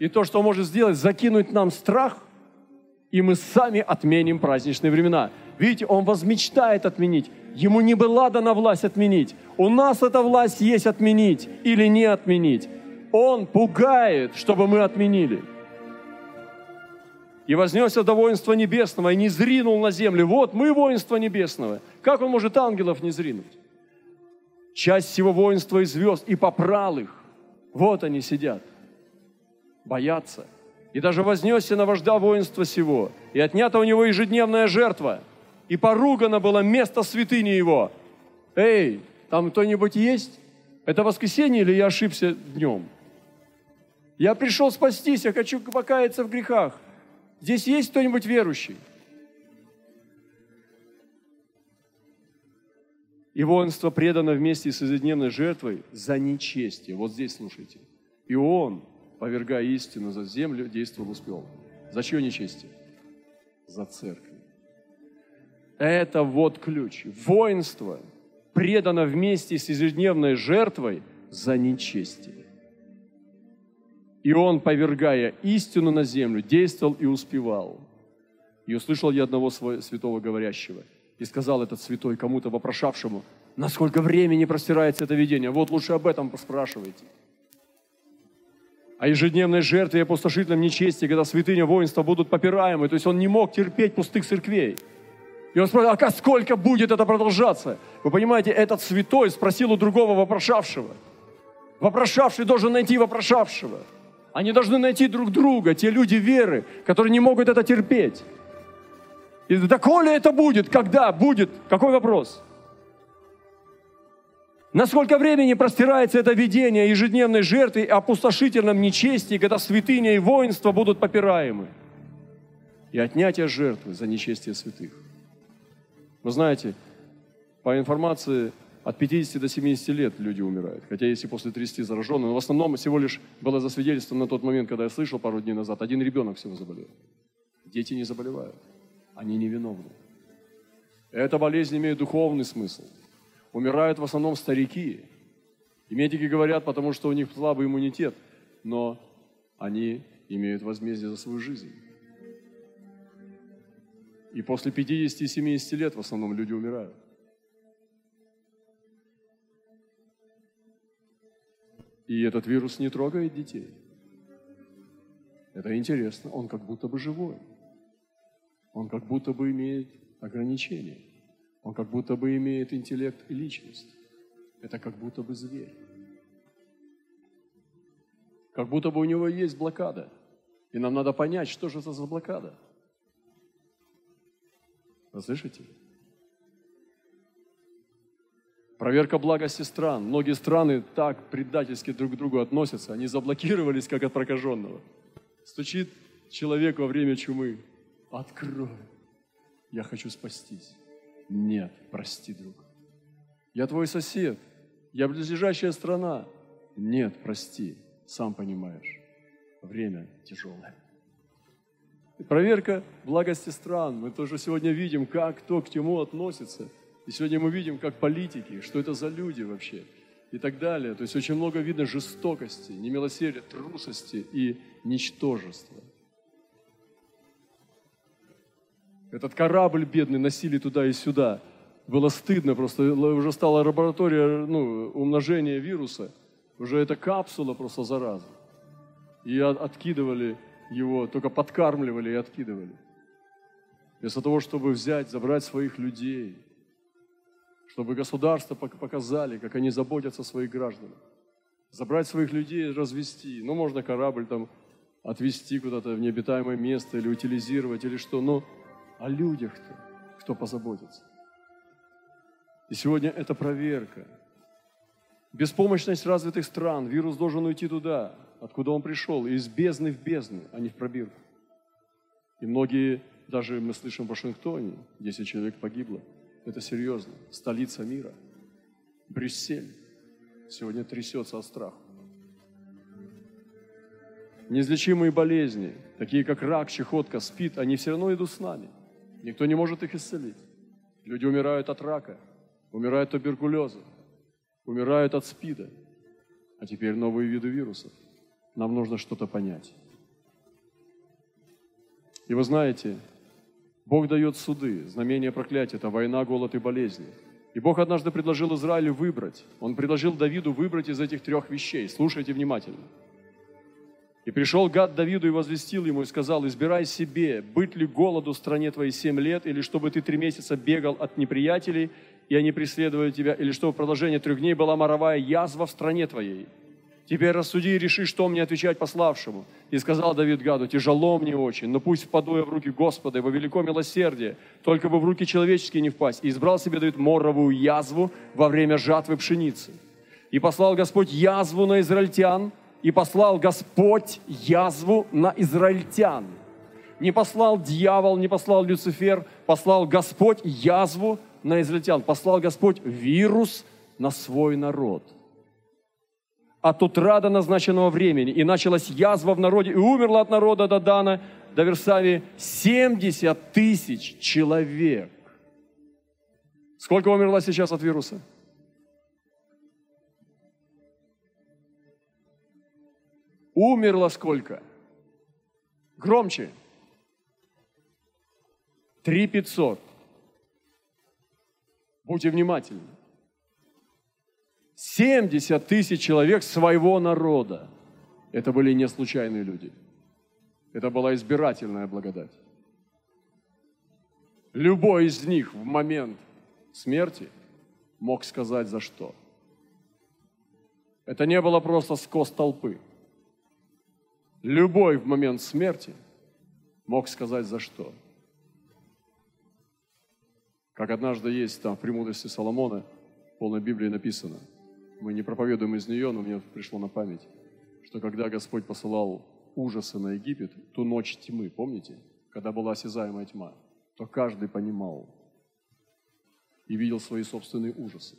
и то, что он может сделать, закинуть нам страх, и мы сами отменим праздничные времена. Видите, он возмечтает отменить. Ему не была дана власть отменить. У нас эта власть есть отменить или не отменить. Он пугает, чтобы мы отменили. И вознесся до воинства небесного, и не зринул на землю. Вот мы воинство небесного. Как он может ангелов не зринуть? Часть всего воинства и звезд, и попрал их. Вот они сидят бояться. И даже вознесся на вождя воинства сего, и отнята у него ежедневная жертва, и поругано было место святыни его. Эй, там кто-нибудь есть? Это воскресенье или я ошибся днем? Я пришел спастись, я хочу покаяться в грехах. Здесь есть кто-нибудь верующий? И воинство предано вместе с ежедневной жертвой за нечестие. Вот здесь слушайте. И он, повергая истину за землю, действовал успел. За чье нечестие? За церковь. Это вот ключ. Воинство предано вместе с ежедневной жертвой за нечестие. И он, повергая истину на землю, действовал и успевал. И услышал я одного святого говорящего. И сказал этот святой кому-то вопрошавшему, насколько времени простирается это видение. Вот лучше об этом поспрашивайте о ежедневной жертве и опустошительном нечестии, когда святыня воинства будут попираемы. То есть он не мог терпеть пустых церквей. И он спрашивал, а сколько будет это продолжаться? Вы понимаете, этот святой спросил у другого вопрошавшего. Вопрошавший должен найти вопрошавшего. Они должны найти друг друга, те люди веры, которые не могут это терпеть. И доколе это будет? Когда будет? Какой вопрос? Насколько времени простирается это видение ежедневной жертвы и опустошительном нечестии, когда святыня и воинство будут попираемы? И отнятие жертвы за нечестие святых. Вы знаете, по информации, от 50 до 70 лет люди умирают. Хотя если после 30 зараженные, но в основном всего лишь было засвидетельствовано на тот момент, когда я слышал пару дней назад, один ребенок всего заболел. Дети не заболевают. Они невиновны. Эта болезнь имеет духовный смысл. Умирают в основном старики. И медики говорят, потому что у них слабый иммунитет, но они имеют возмездие за свою жизнь. И после 50 и 70 лет в основном люди умирают. И этот вирус не трогает детей. Это интересно, он как будто бы живой. Он как будто бы имеет ограничения. Он как будто бы имеет интеллект и личность. Это как будто бы зверь. Как будто бы у него есть блокада. И нам надо понять, что же это за блокада. Вы слышите? Проверка благости стран. Многие страны так предательски друг к другу относятся. Они заблокировались, как от прокаженного. Стучит человек во время чумы. Открой. Я хочу спастись. Нет, прости, друг. Я твой сосед. Я близлежащая страна. Нет, прости. Сам понимаешь. Время тяжелое. Проверка благости стран. Мы тоже сегодня видим, как кто к чему относится. И сегодня мы видим, как политики, что это за люди вообще и так далее. То есть очень много видно жестокости, немилосердия, трусости и ничтожества. Этот корабль бедный носили туда и сюда. Было стыдно просто. Уже стала лаборатория ну, умножения вируса. Уже это капсула просто зараза. И откидывали его, только подкармливали и откидывали. Вместо того, чтобы взять, забрать своих людей, чтобы государства показали, как они заботятся о своих гражданах. Забрать своих людей, развести. Ну, можно корабль там отвезти куда-то в необитаемое место или утилизировать, или что. Но о людях-то, кто позаботится. И сегодня это проверка. Беспомощность развитых стран. Вирус должен уйти туда, откуда он пришел, из бездны в бездну, а не в пробирку. И многие, даже мы слышим в Вашингтоне, 10 человек погибло. Это серьезно. Столица мира. Брюссель сегодня трясется от страха. Неизлечимые болезни, такие как рак, чехотка, спид, они все равно идут с нами – Никто не может их исцелить. Люди умирают от рака, умирают от туберкулеза, умирают от СПИДа. А теперь новые виды вирусов. Нам нужно что-то понять. И вы знаете, Бог дает суды, знамение проклятия, это война, голод и болезни. И Бог однажды предложил Израилю выбрать. Он предложил Давиду выбрать из этих трех вещей. Слушайте внимательно – и пришел гад Давиду и возвестил ему и сказал, избирай себе, быть ли голоду в стране твоей семь лет, или чтобы ты три месяца бегал от неприятелей, и они преследовали тебя, или чтобы в продолжение трех дней была моровая язва в стране твоей. Теперь рассуди и реши, что мне отвечать пославшему. И сказал Давид Гаду, тяжело мне очень, но пусть впаду я в руки Господа, его велико милосердие, только бы в руки человеческие не впасть. И избрал себе Давид моровую язву во время жатвы пшеницы. И послал Господь язву на израильтян, и послал Господь язву на израильтян. Не послал дьявол, не послал Люцифер, послал Господь язву на израильтян. Послал Господь вирус на свой народ. От утра до назначенного времени. И началась язва в народе, и умерла от народа до Дана, до Версавии 70 тысяч человек. Сколько умерло сейчас от вируса? Умерло сколько? Громче. Три пятьсот. Будьте внимательны. 70 тысяч человек своего народа. Это были не случайные люди. Это была избирательная благодать. Любой из них в момент смерти мог сказать за что. Это не было просто скос толпы – Любой в момент смерти мог сказать за что. Как однажды есть там в «Премудрости Соломона», в полной Библии написано. Мы не проповедуем из нее, но мне пришло на память, что когда Господь посылал ужасы на Египет, ту ночь тьмы, помните, когда была осязаемая тьма, то каждый понимал и видел свои собственные ужасы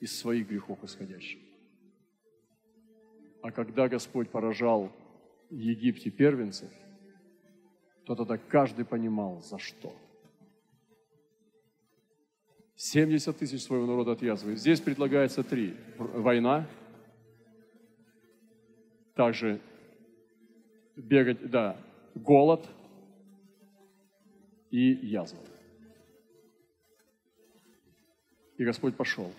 из своих грехов исходящих. А когда Господь поражал в Египте первенцев, то тогда каждый понимал, за что. 70 тысяч своего народа отвязывает. Здесь предлагается три. Война, также бегать, да, голод и язва. И Господь пошел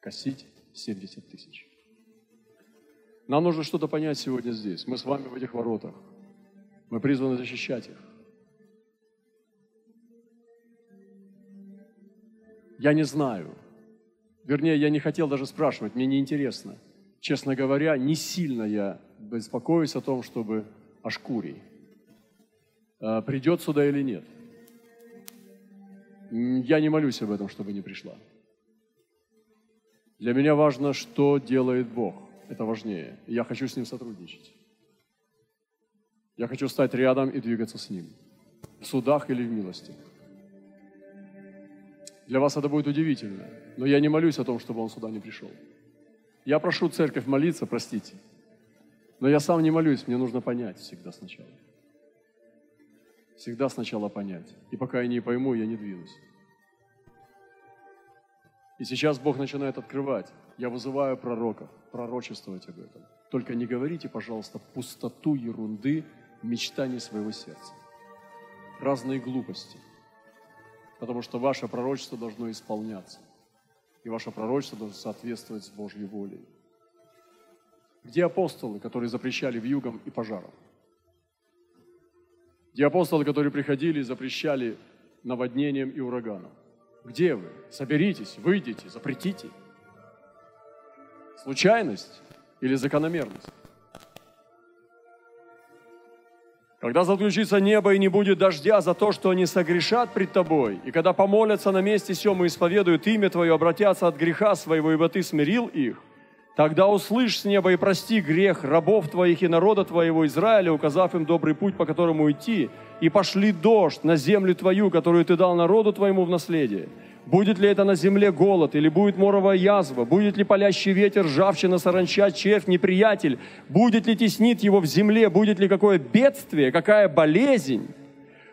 косить 70 тысяч. Нам нужно что-то понять сегодня здесь. Мы с вами в этих воротах. Мы призваны защищать их. Я не знаю. Вернее, я не хотел даже спрашивать, мне неинтересно. Честно говоря, не сильно я беспокоюсь о том, чтобы Ашкурий э, придет сюда или нет. Я не молюсь об этом, чтобы не пришла. Для меня важно, что делает Бог. Это важнее. Я хочу с Ним сотрудничать. Я хочу стать рядом и двигаться с Ним. В судах или в милости. Для вас это будет удивительно. Но я не молюсь о том, чтобы Он сюда не пришел. Я прошу церковь молиться, простите. Но я сам не молюсь, мне нужно понять всегда сначала. Всегда сначала понять. И пока я не пойму, я не двинусь. И сейчас Бог начинает открывать. Я вызываю пророков, пророчествовать об этом. Только не говорите, пожалуйста, пустоту ерунды, мечтаний своего сердца. Разные глупости. Потому что ваше пророчество должно исполняться. И ваше пророчество должно соответствовать с Божьей волей. Где апостолы, которые запрещали вьюгам и пожарам? Где апостолы, которые приходили и запрещали наводнением и ураганом? Где вы? Соберитесь, выйдите, запретите. Случайность или закономерность? Когда заключится небо и не будет дождя за то, что они согрешат пред Тобой, и когда помолятся на месте сем и исповедуют имя Твое, обратятся от греха своего, ибо Ты смирил их, Тогда услышь с неба и прости грех рабов твоих и народа твоего Израиля, указав им добрый путь, по которому идти, и пошли дождь на землю твою, которую ты дал народу твоему в наследие. Будет ли это на земле голод, или будет моровая язва, будет ли палящий ветер, ржавчина, саранча, червь, неприятель, будет ли теснит его в земле, будет ли какое бедствие, какая болезнь,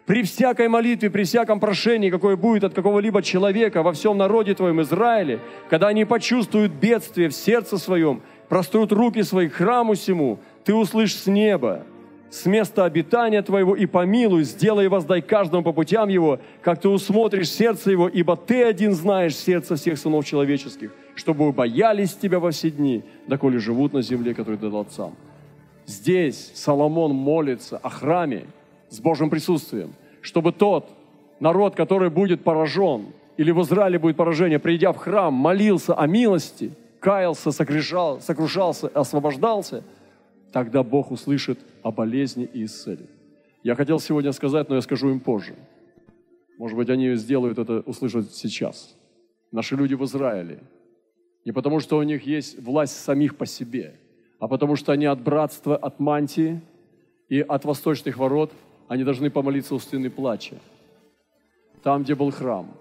при всякой молитве, при всяком прошении, какое будет от какого-либо человека во всем народе твоем Израиле, когда они почувствуют бедствие в сердце своем, прострут руки свои храму сему, ты услышишь с неба, с места обитания твоего и помилуй, сделай воздай каждому по путям его, как ты усмотришь сердце его, ибо ты один знаешь сердце всех сынов человеческих, чтобы боялись тебя во все дни, доколе живут на земле, которую ты дал отцам. Здесь Соломон молится о храме, с Божьим присутствием, чтобы тот народ, который будет поражен, или в Израиле будет поражение, придя в храм, молился о милости, каялся, сокрушал, сокрушался, освобождался, тогда Бог услышит о болезни и исцелит. Я хотел сегодня сказать, но я скажу им позже. Может быть, они сделают это, услышат сейчас. Наши люди в Израиле. Не потому, что у них есть власть самих по себе, а потому, что они от братства, от мантии и от восточных ворот – они должны помолиться у стены плача, там, где был храм,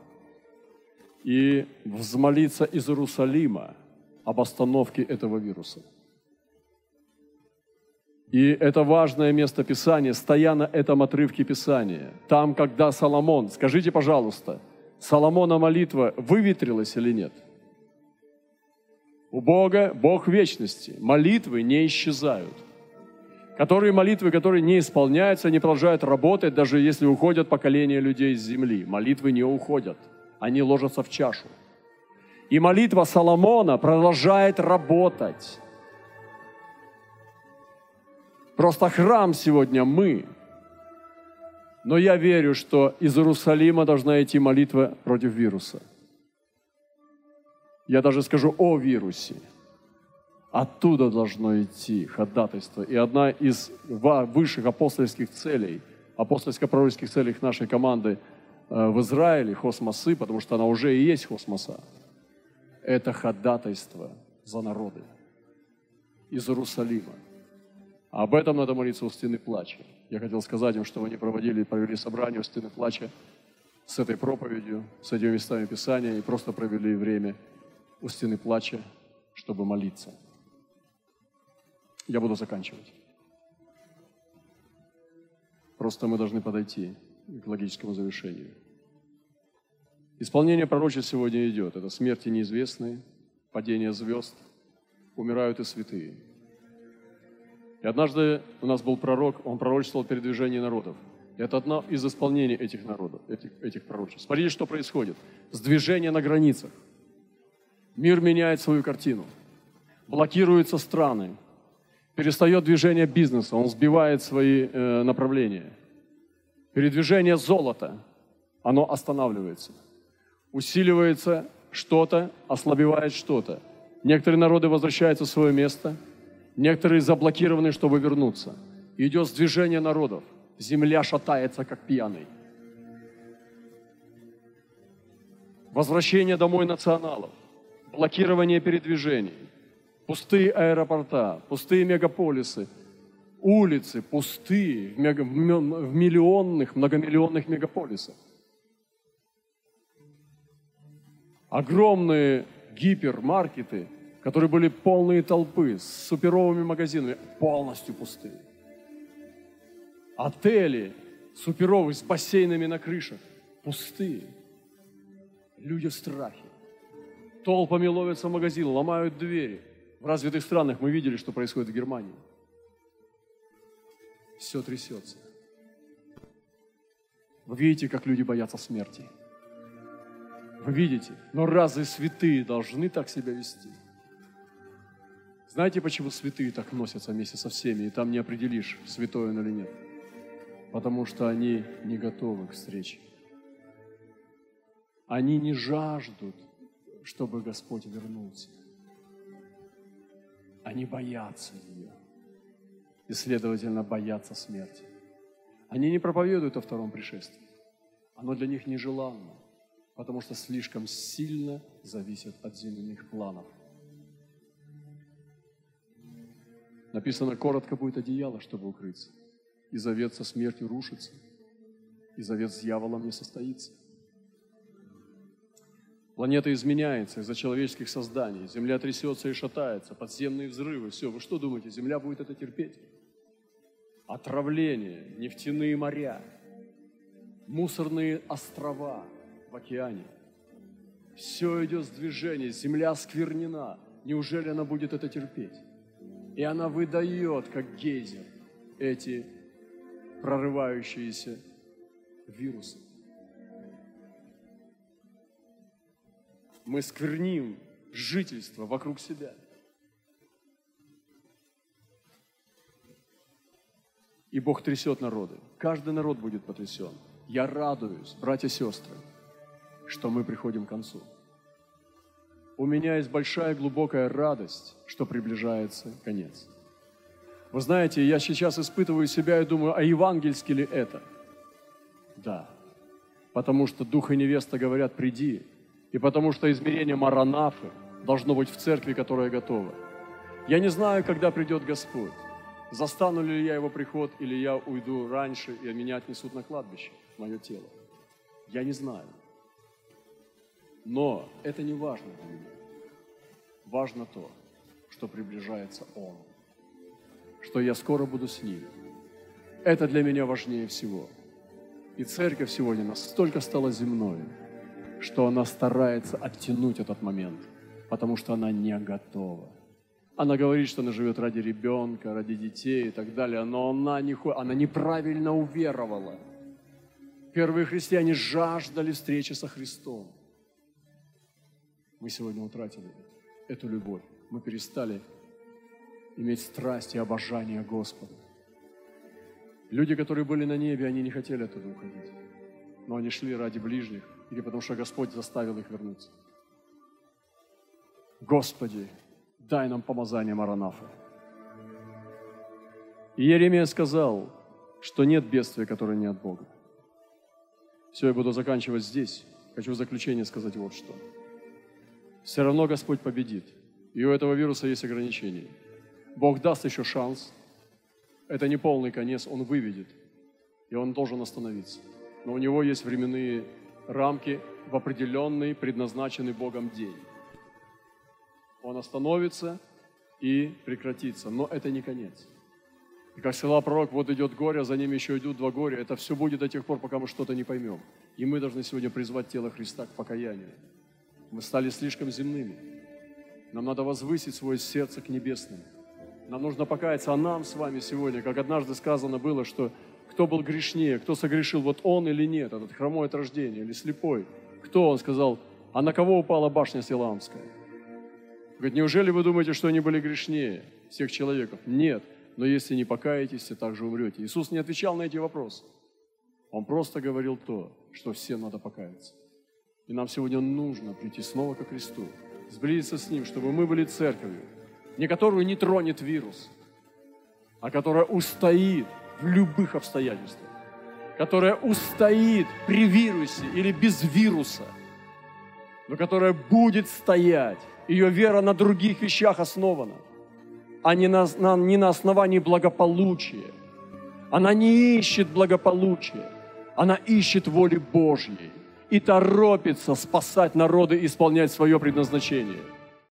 и взмолиться из Иерусалима об остановке этого вируса. И это важное место Писания, стоя на этом отрывке Писания. Там, когда Соломон, скажите, пожалуйста, Соломона молитва выветрилась или нет? У Бога, Бог вечности, молитвы не исчезают которые молитвы, которые не исполняются, они продолжают работать, даже если уходят поколения людей с земли. Молитвы не уходят, они ложатся в чашу. И молитва Соломона продолжает работать. Просто храм сегодня мы. Но я верю, что из Иерусалима должна идти молитва против вируса. Я даже скажу о вирусе – Оттуда должно идти ходатайство. И одна из высших апостольских целей, апостольско-пророческих целей нашей команды э, в Израиле, хосмосы, потому что она уже и есть хосмоса, это ходатайство за народы из Иерусалима. Об этом надо молиться у стены плача. Я хотел сказать им, что они проводили, провели собрание у стены плача с этой проповедью, с этими местами Писания и просто провели время у стены плача, чтобы молиться. Я буду заканчивать. Просто мы должны подойти к логическому завершению. Исполнение пророчеств сегодня идет. Это смерти неизвестные, падение звезд, умирают и святые. И однажды у нас был пророк, он пророчествовал передвижение народов. Это одно из исполнений этих народов, этих, этих пророчеств. Смотрите, что происходит. Сдвижение на границах. Мир меняет свою картину. Блокируются страны. Перестает движение бизнеса, он сбивает свои э, направления. Передвижение золота, оно останавливается. Усиливается что-то, ослабевает что-то. Некоторые народы возвращаются в свое место, некоторые заблокированы, чтобы вернуться. Идет движение народов. Земля шатается, как пьяный. Возвращение домой националов, блокирование передвижений, пустые аэропорта, пустые мегаполисы, улицы пустые в, мега, в миллионных, многомиллионных мегаполисах. Огромные гипермаркеты, которые были полные толпы, с суперовыми магазинами, полностью пустые. Отели суперовые с бассейнами на крышах, пустые. Люди в страхе. Толпами ловятся в магазин, ломают двери. В развитых странах мы видели, что происходит в Германии. Все трясется. Вы видите, как люди боятся смерти. Вы видите? Но разве святые должны так себя вести? Знаете, почему святые так носятся вместе со всеми, и там не определишь, святой он или нет? Потому что они не готовы к встрече. Они не жаждут, чтобы Господь вернулся. Они боятся ее. И, следовательно, боятся смерти. Они не проповедуют о втором пришествии. Оно для них нежеланно потому что слишком сильно зависят от земных планов. Написано, коротко будет одеяло, чтобы укрыться. И завет со смертью рушится, и завет с дьяволом не состоится. Планета изменяется из-за человеческих созданий. Земля трясется и шатается, подземные взрывы. Все, вы что думаете, Земля будет это терпеть? Отравление, нефтяные моря, мусорные острова – в океане. Все идет с движения, земля сквернена. Неужели она будет это терпеть? И она выдает, как гейзер, эти прорывающиеся вирусы. Мы скверним жительство вокруг себя. И Бог трясет народы. Каждый народ будет потрясен. Я радуюсь, братья и сестры, что мы приходим к концу. У меня есть большая глубокая радость, что приближается конец. Вы знаете, я сейчас испытываю себя и думаю, а евангельски ли это? Да. Потому что Дух и невеста говорят, приди. И потому что измерение Маранафы должно быть в церкви, которая готова. Я не знаю, когда придет Господь. Застану ли я его приход, или я уйду раньше, и меня отнесут на кладбище, мое тело. Я не знаю. Но это не важно для меня. Важно то, что приближается Он, что я скоро буду с Ним. Это для меня важнее всего. И церковь сегодня настолько стала земной, что она старается оттянуть этот момент, потому что она не готова. Она говорит, что она живет ради ребенка, ради детей и так далее, но она, не, она неправильно уверовала. Первые христиане жаждали встречи со Христом. Мы сегодня утратили эту любовь. Мы перестали иметь страсть и обожание Господа. Люди, которые были на небе, они не хотели оттуда уходить. Но они шли ради ближних или потому что Господь заставил их вернуться. Господи, дай нам помазание Маранафа. И Еремия сказал, что нет бедствия, которое не от Бога. Все, я буду заканчивать здесь. Хочу в заключение сказать вот что. Все равно Господь победит. И у этого вируса есть ограничения. Бог даст еще шанс. Это не полный конец, Он выведет. И Он должен остановиться. Но у него есть временные рамки в определенный, предназначенный Богом день. Он остановится и прекратится. Но это не конец. И как сказал пророк, вот идет горе, а за ним еще идут два горя. Это все будет до тех пор, пока мы что-то не поймем. И мы должны сегодня призвать тело Христа к покаянию. Мы стали слишком земными. Нам надо возвысить свое сердце к небесным. Нам нужно покаяться, а нам с вами сегодня, как однажды сказано было, что кто был грешнее, кто согрешил, вот он или нет, этот хромой от рождения или слепой. Кто, он сказал, а на кого упала башня Силамская? Говорит, неужели вы думаете, что они были грешнее всех человеков? Нет но если не покаетесь, то также умрете. Иисус не отвечал на эти вопросы. Он просто говорил то, что всем надо покаяться. И нам сегодня нужно прийти снова ко Христу, сблизиться с Ним, чтобы мы были церковью, не которую не тронет вирус, а которая устоит в любых обстоятельствах, которая устоит при вирусе или без вируса, но которая будет стоять. Ее вера на других вещах основана – а не на, на, не на основании благополучия. Она не ищет благополучия, она ищет воли Божьей и торопится спасать народы и исполнять свое предназначение –